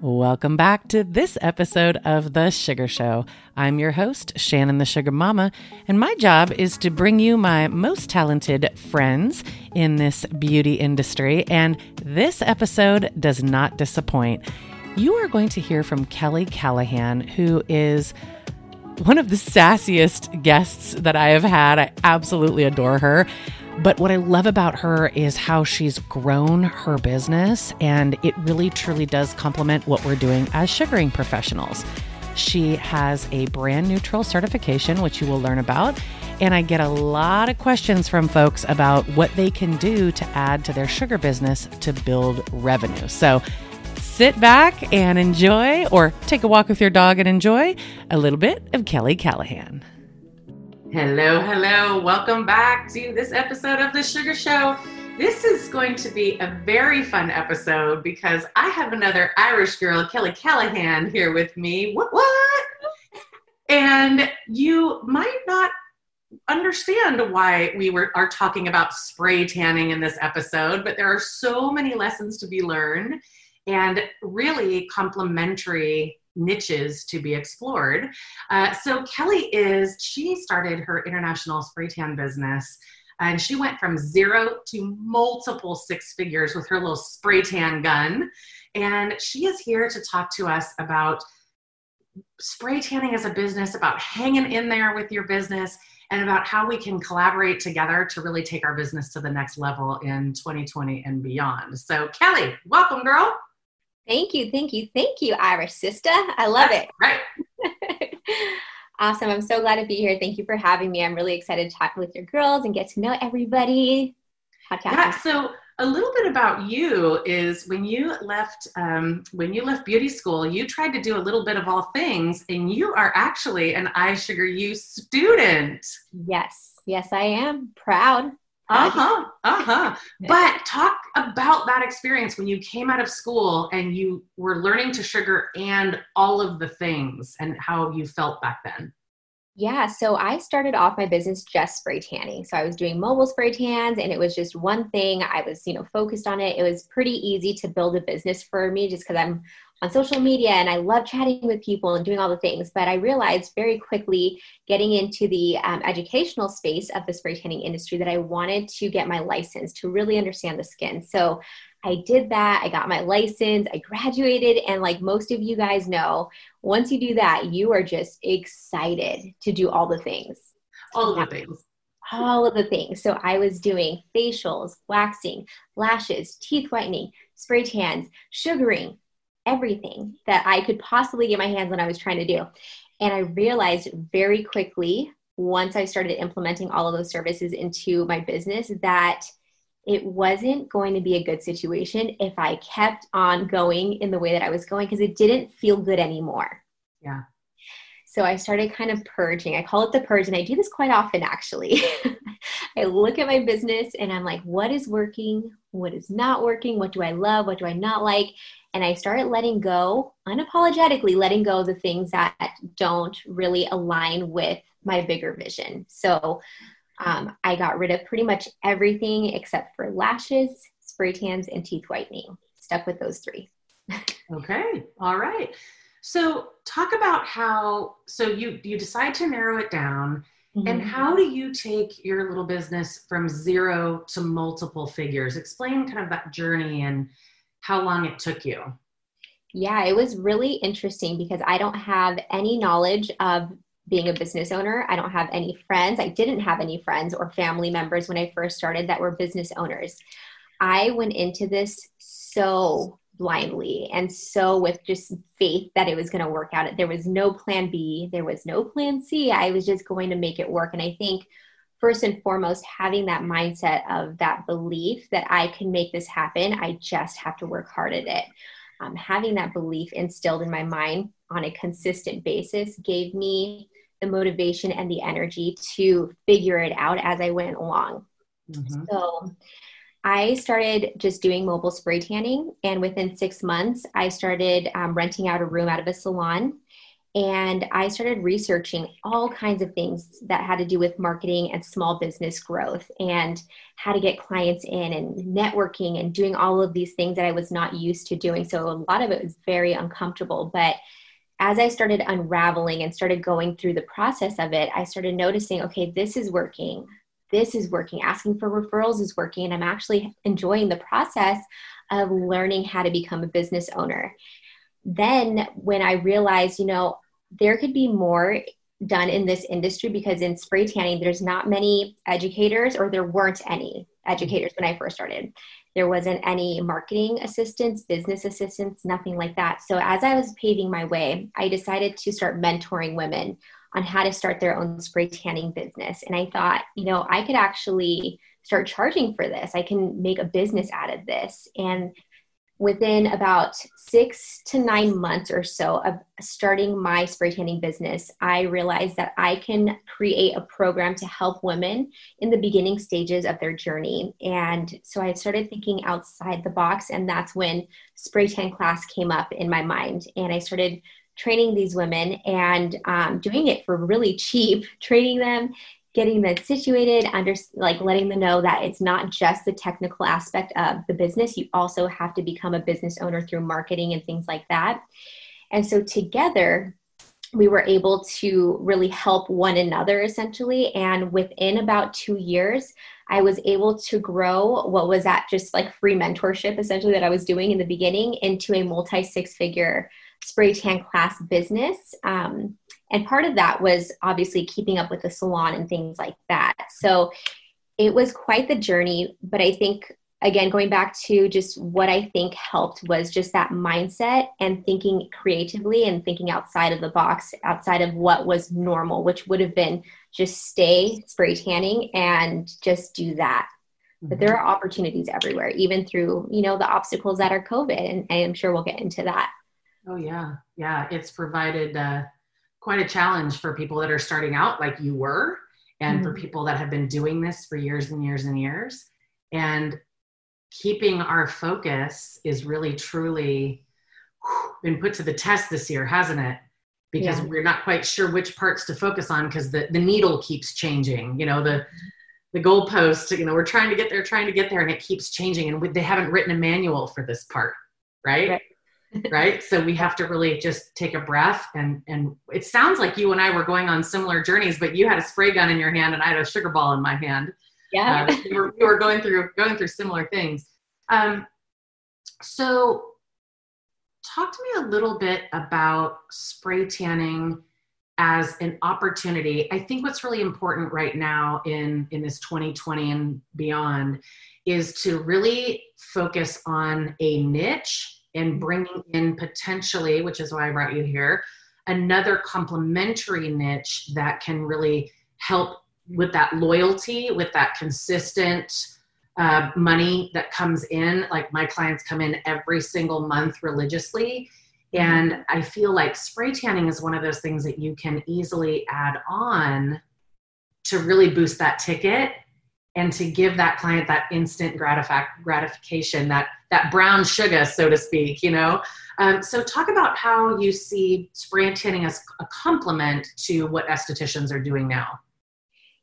Welcome back to this episode of The Sugar Show. I'm your host, Shannon the Sugar Mama, and my job is to bring you my most talented friends in this beauty industry. And this episode does not disappoint. You are going to hear from Kelly Callaghan, who is one of the sassiest guests that I have had. I absolutely adore her. But what I love about her is how she's grown her business, and it really truly does complement what we're doing as sugaring professionals. She has a brand neutral certification, which you will learn about. And I get a lot of questions from folks about what they can do to add to their sugar business to build revenue. So sit back and enjoy, or take a walk with your dog and enjoy a little bit of Kelly Callaghan. Hello, hello. Welcome back to this episode of The Sugar Show. This is going to be a very fun episode because I have another Irish girl, Kelly Callaghan, here with me. What, what? And you might not understand why we were are talking about spray tanning in this episode, but there are so many lessons to be learned and really complementary niches to be explored. Uh, so Kelly is, she started her international spray tan business and she went from zero to multiple six figures with her little spray tan gun. And she is here to talk to us about spray tanning as a business, about hanging in there with your business, and about how we can collaborate together to really take our business to the next level in 2020 and beyond. So, Kelly, welcome, girl. Thank you, thank you, thank you, Irish sister. I love it. Right. awesome. I'm so glad to be here. Thank you for having me. I'm really excited to talk with your girls and get to know everybody. Podcast. Yeah, so a little bit about you is when you left um, when you left beauty school you tried to do a little bit of all things and you are actually an iSugarU student yes yes i am proud uh-huh uh-huh but talk about that experience when you came out of school and you were learning to sugar and all of the things and how you felt back then yeah, so I started off my business just spray tanning. So I was doing mobile spray tans and it was just one thing. I was, you know, focused on it. It was pretty easy to build a business for me just because I'm on social media and I love chatting with people and doing all the things. But I realized very quickly getting into the um, educational space of the spray tanning industry that I wanted to get my license to really understand the skin. So I did that. I got my license. I graduated. And like most of you guys know, once you do that, you are just excited to do all the things. All the things. All of the things. So I was doing facials, waxing, lashes, teeth whitening, spray tans, sugaring, everything that I could possibly get my hands on, I was trying to do. And I realized very quickly, once I started implementing all of those services into my business, that it wasn't going to be a good situation if I kept on going in the way that I was going because it didn't feel good anymore. Yeah. So I started kind of purging. I call it the purge, and I do this quite often actually. I look at my business and I'm like, what is working? What is not working? What do I love? What do I not like? And I started letting go, unapologetically letting go of the things that don't really align with my bigger vision. So um, I got rid of pretty much everything except for lashes, spray tans, and teeth whitening. Stuck with those three. okay. All right. So talk about how so you you decide to narrow it down mm-hmm. and how do you take your little business from zero to multiple figures? Explain kind of that journey and how long it took you. Yeah, it was really interesting because I don't have any knowledge of being a business owner. I don't have any friends. I didn't have any friends or family members when I first started that were business owners. I went into this so blindly and so with just faith that it was going to work out. There was no plan B, there was no plan C. I was just going to make it work. And I think first and foremost, having that mindset of that belief that I can make this happen, I just have to work hard at it. Um, having that belief instilled in my mind on a consistent basis gave me the motivation and the energy to figure it out as I went along. Mm-hmm. So I started just doing mobile spray tanning, and within six months, I started um, renting out a room out of a salon. And I started researching all kinds of things that had to do with marketing and small business growth and how to get clients in and networking and doing all of these things that I was not used to doing. So a lot of it was very uncomfortable. But as I started unraveling and started going through the process of it, I started noticing okay, this is working. This is working. Asking for referrals is working. And I'm actually enjoying the process of learning how to become a business owner. Then, when I realized, you know, there could be more done in this industry because in spray tanning, there's not many educators, or there weren't any educators when I first started. There wasn't any marketing assistants, business assistants, nothing like that. So, as I was paving my way, I decided to start mentoring women on how to start their own spray tanning business. And I thought, you know, I could actually start charging for this. I can make a business out of this. And within about six to nine months or so of starting my spray tanning business, I realized that I can create a program to help women in the beginning stages of their journey. And so I started thinking outside the box, and that's when spray tan class came up in my mind. And I started training these women and um, doing it for really cheap, training them getting them situated, under like letting them know that it's not just the technical aspect of the business. You also have to become a business owner through marketing and things like that. And so together, we were able to really help one another essentially. And within about two years, I was able to grow what was that just like free mentorship essentially that I was doing in the beginning into a multi six figure spray tan class business. Um, and part of that was obviously keeping up with the salon and things like that. So it was quite the journey, but I think again going back to just what i think helped was just that mindset and thinking creatively and thinking outside of the box outside of what was normal which would have been just stay spray tanning and just do that mm-hmm. but there are opportunities everywhere even through you know the obstacles that are covid and i am sure we'll get into that oh yeah yeah it's provided uh quite a challenge for people that are starting out like you were and mm-hmm. for people that have been doing this for years and years and years and keeping our focus is really truly been put to the test this year hasn't it because yeah. we're not quite sure which parts to focus on because the, the needle keeps changing you know the the goalpost you know we're trying to get there trying to get there and it keeps changing and we, they haven't written a manual for this part right. right right? So we have to really just take a breath and and it sounds like you and i were going on similar journeys but you had a spray gun in your hand and i had a sugar ball in my hand. Yeah. Uh, we, were, we, were, going through going through similar things. Um, so talk to me a little bit about spray tanning as an opportunity. I think what's really important right now in in this 2020 and beyond is to really focus on a niche and bringing in potentially, which is why I brought you here, another complementary niche that can really help with that loyalty, with that consistent uh, money that comes in. Like my clients come in every single month religiously. And I feel like spray tanning is one of those things that you can easily add on to really boost that ticket and to give that client that instant gratif- gratification, that that brown sugar, so to speak, you know. Um, so talk about how you see spray tanning as a complement to what estheticians are doing now.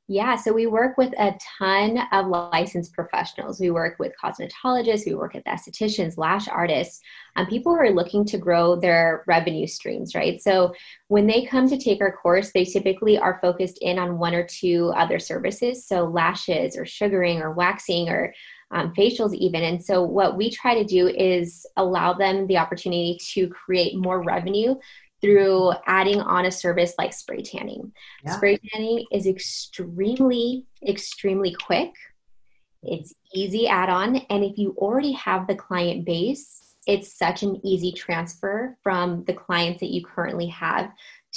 Yeah, so we work with a ton of licensed professionals. We work with cosmetologists, we work with estheticians, lash artists, um, people who are looking to grow their revenue streams, right? So when they come to take our course, they typically are focused in on one or two other services, so lashes or sugaring or waxing or um, facials, even. And so what we try to do is allow them the opportunity to create more revenue through adding on a service like spray tanning. Yeah. Spray tanning is extremely, extremely quick. It's easy add on. And if you already have the client base, it's such an easy transfer from the clients that you currently have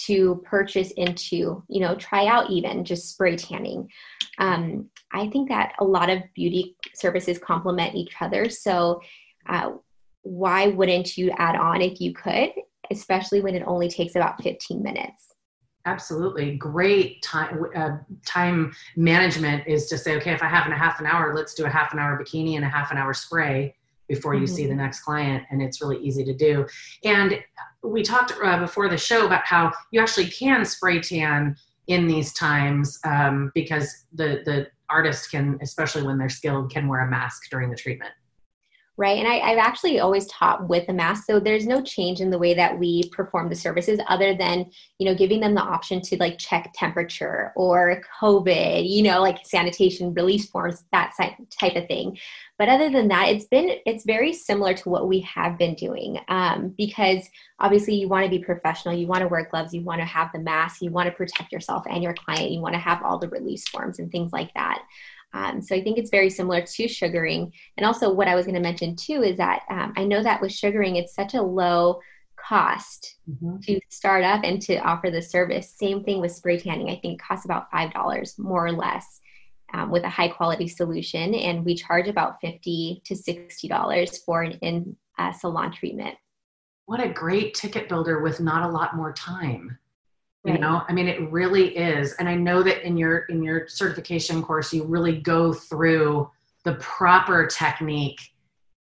to purchase into, you know, try out even just spray tanning. Um, I think that a lot of beauty services complement each other. So, uh, why wouldn't you add on if you could? Especially when it only takes about 15 minutes. Absolutely. Great time, uh, time management is to say, okay, if I have in a half an hour, let's do a half an hour bikini and a half an hour spray before you mm-hmm. see the next client and it's really easy to do and we talked uh, before the show about how you actually can spray tan in these times um, because the the artist can especially when they're skilled can wear a mask during the treatment right? And I, have actually always taught with a mask, so there's no change in the way that we perform the services, other than you know giving them the option to like check temperature or COVID, you know, like sanitation release forms, that type of thing. But other than that, it's been it's very similar to what we have been doing um, because obviously you want to be professional, you want to wear gloves, you want to have the mask, you want to protect yourself and your client, you want to have all the release forms and things like that. Um, so I think it's very similar to sugaring. And also, what I was going to mention too is that um, I know that with sugaring, it's such a low cost mm-hmm. to start up and to offer the service. Same thing with spray tanning. I think costs about five dollars more or less. Um, with a high quality solution, and we charge about fifty to sixty dollars for an in uh, salon treatment. What a great ticket builder with not a lot more time you right. know i mean it really is and i know that in your in your certification course you really go through the proper technique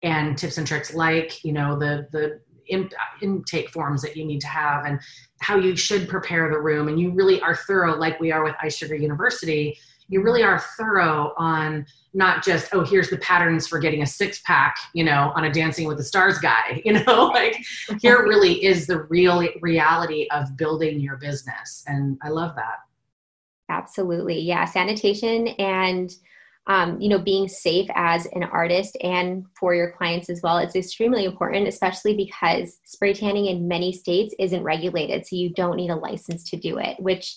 and tips and tricks like you know the the in, intake forms that you need to have and how you should prepare the room and you really are thorough like we are with iSugar University you really are thorough on not just oh here's the patterns for getting a six pack you know on a dancing with the stars guy you know like here really is the real reality of building your business and i love that. Absolutely. Yeah sanitation and um, you know being safe as an artist and for your clients as well it's extremely important especially because spray tanning in many states isn't regulated so you don't need a license to do it which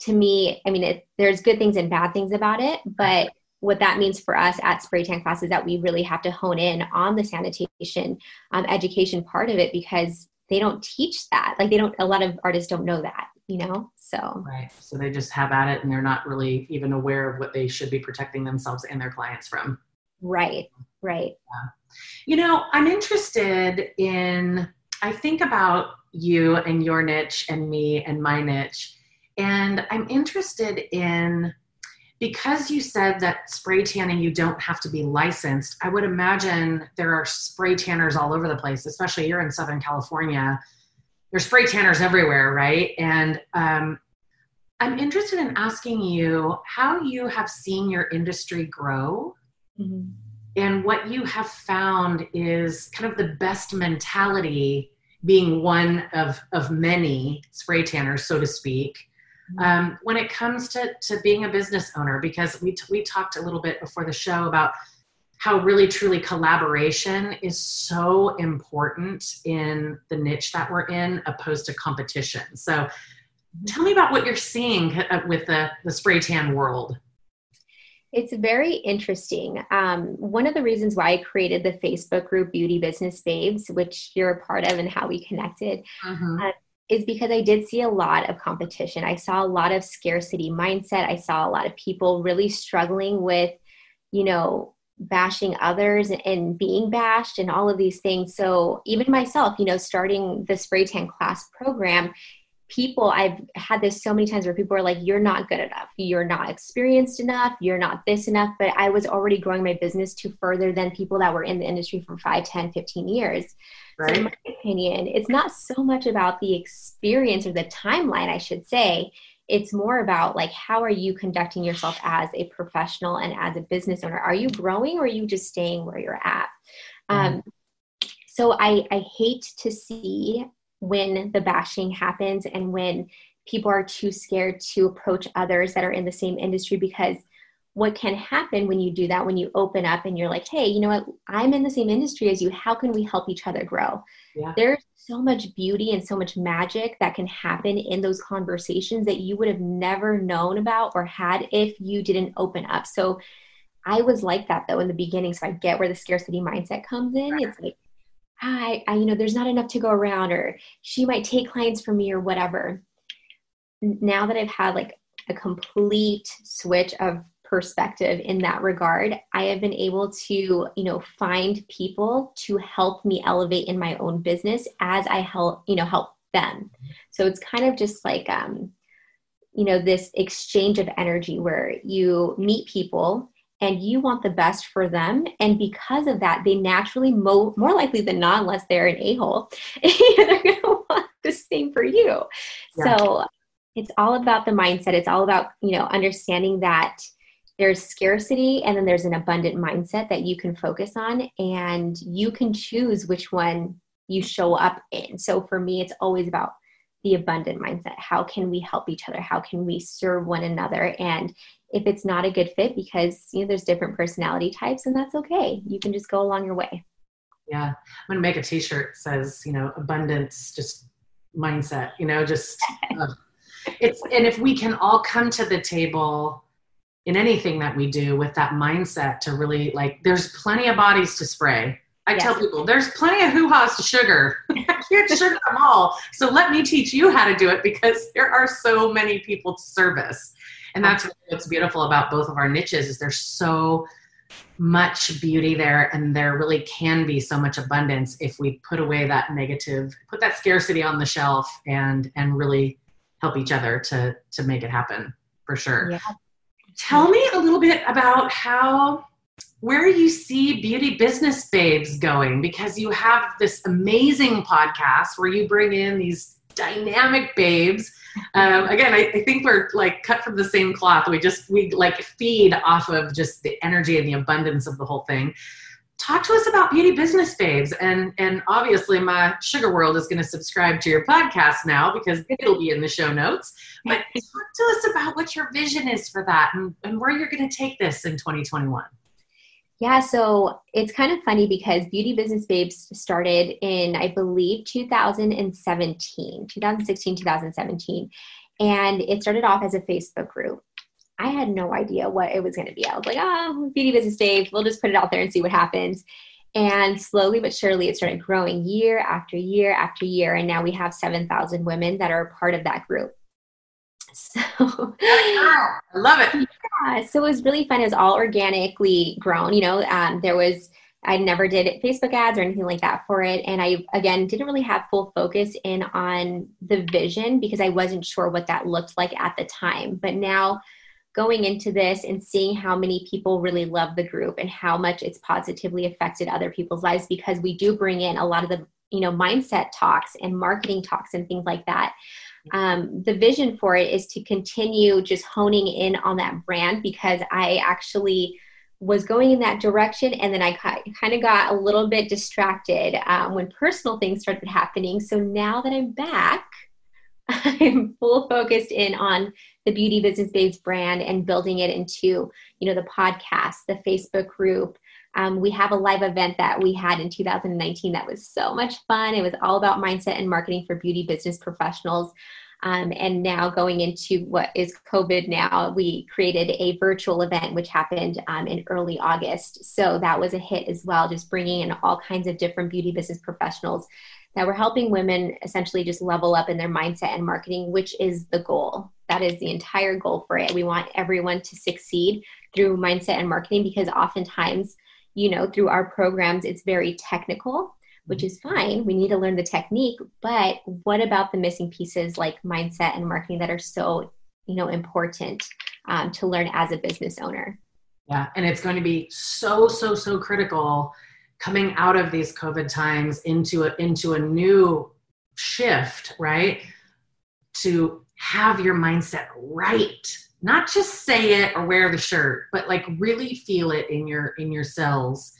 to me, I mean, it, there's good things and bad things about it, but what that means for us at spray tan class is that we really have to hone in on the sanitation um, education part of it because they don't teach that. Like they don't, a lot of artists don't know that, you know? So, right. So they just have at it and they're not really even aware of what they should be protecting themselves and their clients from. Right. Right. Yeah. You know, I'm interested in, I think about you and your niche and me and my niche and I'm interested in because you said that spray tanning you don't have to be licensed. I would imagine there are spray tanners all over the place, especially you're in Southern California. There's spray tanners everywhere, right? And um, I'm interested in asking you how you have seen your industry grow. Mm-hmm. And what you have found is kind of the best mentality being one of, of many spray tanners, so to speak, um, when it comes to, to being a business owner because we, t- we talked a little bit before the show about how really truly collaboration is so important in the niche that we're in opposed to competition. So tell me about what you're seeing uh, with the, the spray tan world. It's very interesting. Um, one of the reasons why I created the Facebook group Beauty Business Babes, which you're a part of and how we connected, uh, is because I did see a lot of competition. I saw a lot of scarcity mindset. I saw a lot of people really struggling with, you know, bashing others and being bashed and all of these things. So even myself, you know, starting the spray tan class program, people I've had this so many times where people are like, you're not good enough, you're not experienced enough, you're not this enough. But I was already growing my business to further than people that were in the industry for 5, 10, 15 years. Right. So in my opinion, it's not so much about the experience or the timeline, I should say. It's more about like how are you conducting yourself as a professional and as a business owner? Are you growing or are you just staying where you're at? Mm-hmm. Um, so I, I hate to see when the bashing happens and when people are too scared to approach others that are in the same industry because what can happen when you do that when you open up and you're like hey you know what? I'm in the same industry as you. How can we help each other grow? Yeah. there's so much beauty and so much magic that can happen in those conversations that you would have never known about or had if you didn't open up. So i was like that though in the beginning so i get where the scarcity mindset comes in. It's like I, I, you know, there's not enough to go around, or she might take clients from me, or whatever. Now that I've had like a complete switch of perspective in that regard, I have been able to, you know, find people to help me elevate in my own business as I help, you know, help them. So it's kind of just like, um, you know, this exchange of energy where you meet people and you want the best for them. And because of that, they naturally, mo- more likely than not, unless they're an a hole, they're going to want the same for you. Yeah. So it's all about the mindset. It's all about, you know, understanding that there's scarcity and then there's an abundant mindset that you can focus on and you can choose which one you show up in. So for me, it's always about the abundant mindset. How can we help each other? How can we serve one another? And if it's not a good fit because you know there's different personality types and that's okay you can just go along your way yeah i'm gonna make a t-shirt that says you know abundance just mindset you know just uh, it's and if we can all come to the table in anything that we do with that mindset to really like there's plenty of bodies to spray I yes. tell people there's plenty of hoo ha's to sugar. I can't sugar them all. So let me teach you how to do it because there are so many people to service and that's what's beautiful about both of our niches is there's so much beauty there and there really can be so much abundance if we put away that negative put that scarcity on the shelf and and really help each other to to make it happen for sure yeah. tell me a little bit about how where you see beauty business babes going because you have this amazing podcast where you bring in these dynamic babes um, again, I, I, think we're like cut from the same cloth. We just we like feed off of just the energy and the abundance of the whole thing. Talk to us about Beauty Business Babes, and and obviously my Sugar World is going to subscribe to your podcast now because it'll be in the show notes. But talk to us about what your vision is for that and, and where you're going to take this in 2021. Yeah, so it's kind of funny because Beauty Business Babes started in, I believe, 2017, 2016, 2017. And it started off as a Facebook group. I had no idea what it was going to be. I was like, oh, Beauty Business Babes, we'll just put it out there and see what happens. And slowly but surely, it started growing year after year after year. And now we have 7,000 women that are part of that group. So I love it. Yeah, so it was really fun. It was all organically grown. You know, um, there was I never did Facebook ads or anything like that for it, and I again didn't really have full focus in on the vision because I wasn't sure what that looked like at the time. But now going into this and seeing how many people really love the group and how much it's positively affected other people's lives because we do bring in a lot of the you know mindset talks and marketing talks and things like that um, the vision for it is to continue just honing in on that brand because I actually was going in that direction and then I kind of got a little bit distracted um, when personal things started happening. So now that I'm back, I'm full focused in on the Beauty Business Babes brand and building it into, you know, the podcast, the Facebook group, um, we have a live event that we had in 2019 that was so much fun. It was all about mindset and marketing for beauty business professionals. Um, and now going into what is COVID now, we created a virtual event which happened um, in early August. So that was a hit as well, just bringing in all kinds of different beauty business professionals that were helping women essentially just level up in their mindset and marketing, which is the goal. That is the entire goal for it. We want everyone to succeed through mindset and marketing because oftentimes you know, through our programs, it's very technical, which is fine. We need to learn the technique, but what about the missing pieces like mindset and marketing that are so, you know, important um, to learn as a business owner? Yeah, and it's going to be so, so, so critical coming out of these COVID times into a, into a new shift, right? To have your mindset right not just say it or wear the shirt but like really feel it in your in your cells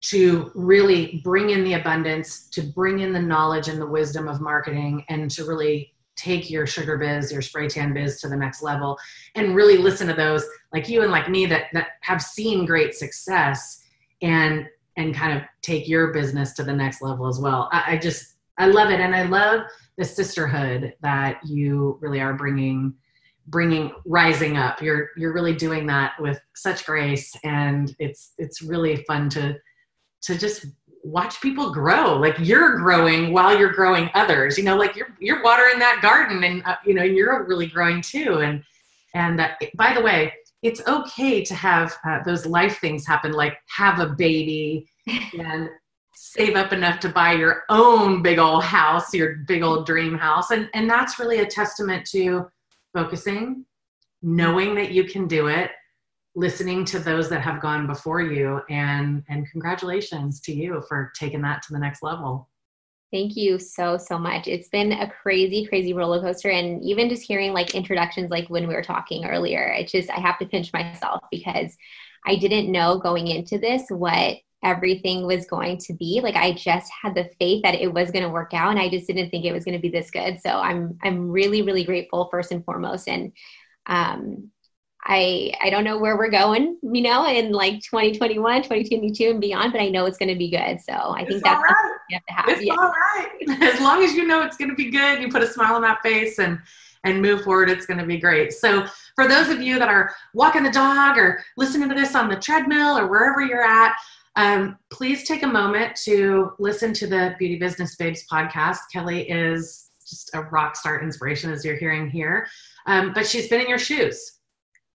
to really bring in the abundance to bring in the knowledge and the wisdom of marketing and to really take your sugar biz your spray tan biz to the next level and really listen to those like you and like me that that have seen great success and and kind of take your business to the next level as well. I, I just i love it. And i love the sisterhood that you really are bringing bringing rising up. You're you're really doing that with such grace and it's it's really fun to to just watch people grow. Like you're growing while you're growing others. You know like you're you're watering that garden and uh, you know you're really growing too. And and uh, by the way it's okay to have uh, those life things happen like have a baby and save up enough to buy your own big old house your big old dream house. And and that's really a testament to focusing, knowing that you can do it, listening to those that have gone before you and and congratulations to you for taking that to the next level Thank you so, so much. It's been a crazy, crazy roller coaster. And even just hearing like introductions, like when we were talking earlier, it just, I have to pinch myself because I didn't know going into this what everything was going to be. Like I just had the faith that it was going to work out and I just didn't think it was going to be this good. So I'm, I'm really, really grateful first and foremost. And, um, I I don't know where we're going, you know, in like 2021, 2022 and beyond, but I know it's going to be good. So I it's think that's right. you have to have. It's yeah. all right. As long as you know it's going to be good, you put a smile on that face and and move forward, it's going to be great. So for those of you that are walking the dog or listening to this on the treadmill or wherever you're at, um, please take a moment to listen to the Beauty Business Babes podcast. Kelly is just a rock star inspiration, as you're hearing here. Um, but she's been in your shoes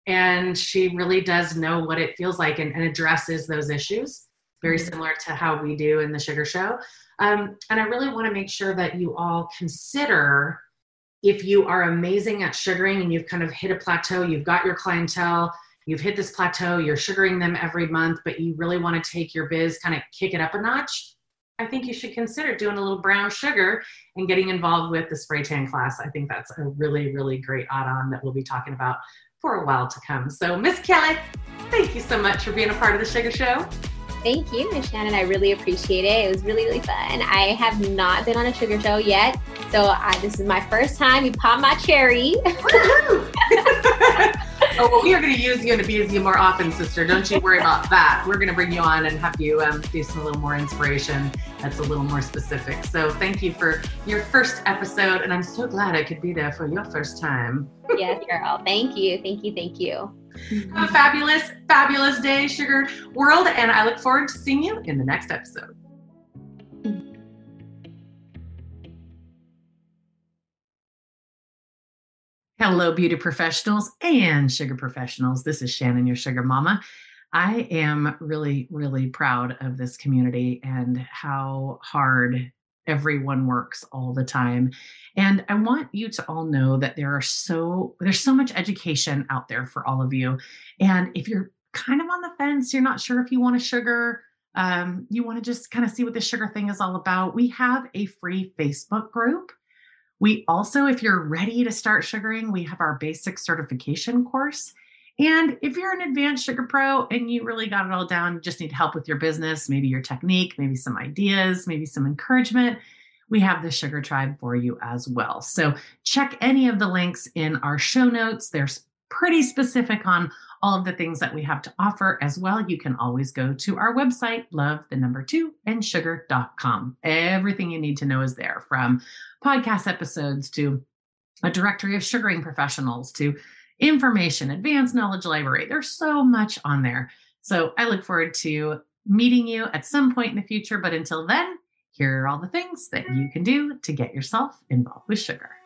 and she really does know what it feels like and, and addresses those issues very mm-hmm. similar to how we do in the sugar show um, and i really want to make sure that you all consider if you are amazing at sugaring and you've kind of hit a plateau you've got your clientele you've hit this plateau you're sugaring them every month but you really want to take your biz kind of kick it up a notch I think you should consider doing a little brown sugar and getting involved with the spray tan class. I think that's a really, really great add on that we'll be talking about for a while to come. So, Miss Kelly, thank you so much for being a part of the Sugar Show. Thank you, Miss Shannon. I really appreciate it. It was really, really fun. I have not been on a sugar show yet, so I, this is my first time. You popped my cherry. oh, we are going to use you and abuse you more often, sister. Don't you worry about that. We're going to bring you on and have you um, do some a little more inspiration that's a little more specific. So thank you for your first episode, and I'm so glad I could be there for your first time. yes, girl. Thank you. Thank you. Thank you. Have a fabulous, fabulous day, Sugar World, and I look forward to seeing you in the next episode. Hello, beauty professionals and sugar professionals. This is Shannon, your sugar mama. I am really, really proud of this community and how hard everyone works all the time. And I want you to all know that there are so there's so much education out there for all of you. And if you're kind of on the fence, you're not sure if you want a sugar, um, you want to just kind of see what the sugar thing is all about, we have a free Facebook group we also, if you're ready to start sugaring, we have our basic certification course. And if you're an advanced sugar pro and you really got it all down, just need help with your business, maybe your technique, maybe some ideas, maybe some encouragement, we have the Sugar Tribe for you as well. So check any of the links in our show notes. They're pretty specific on all of the things that we have to offer as well. You can always go to our website, love the number two and sugar.com. Everything you need to know is there from podcast episodes to a directory of sugaring professionals to information, advanced knowledge library. There's so much on there. So I look forward to meeting you at some point in the future. But until then, here are all the things that you can do to get yourself involved with sugar.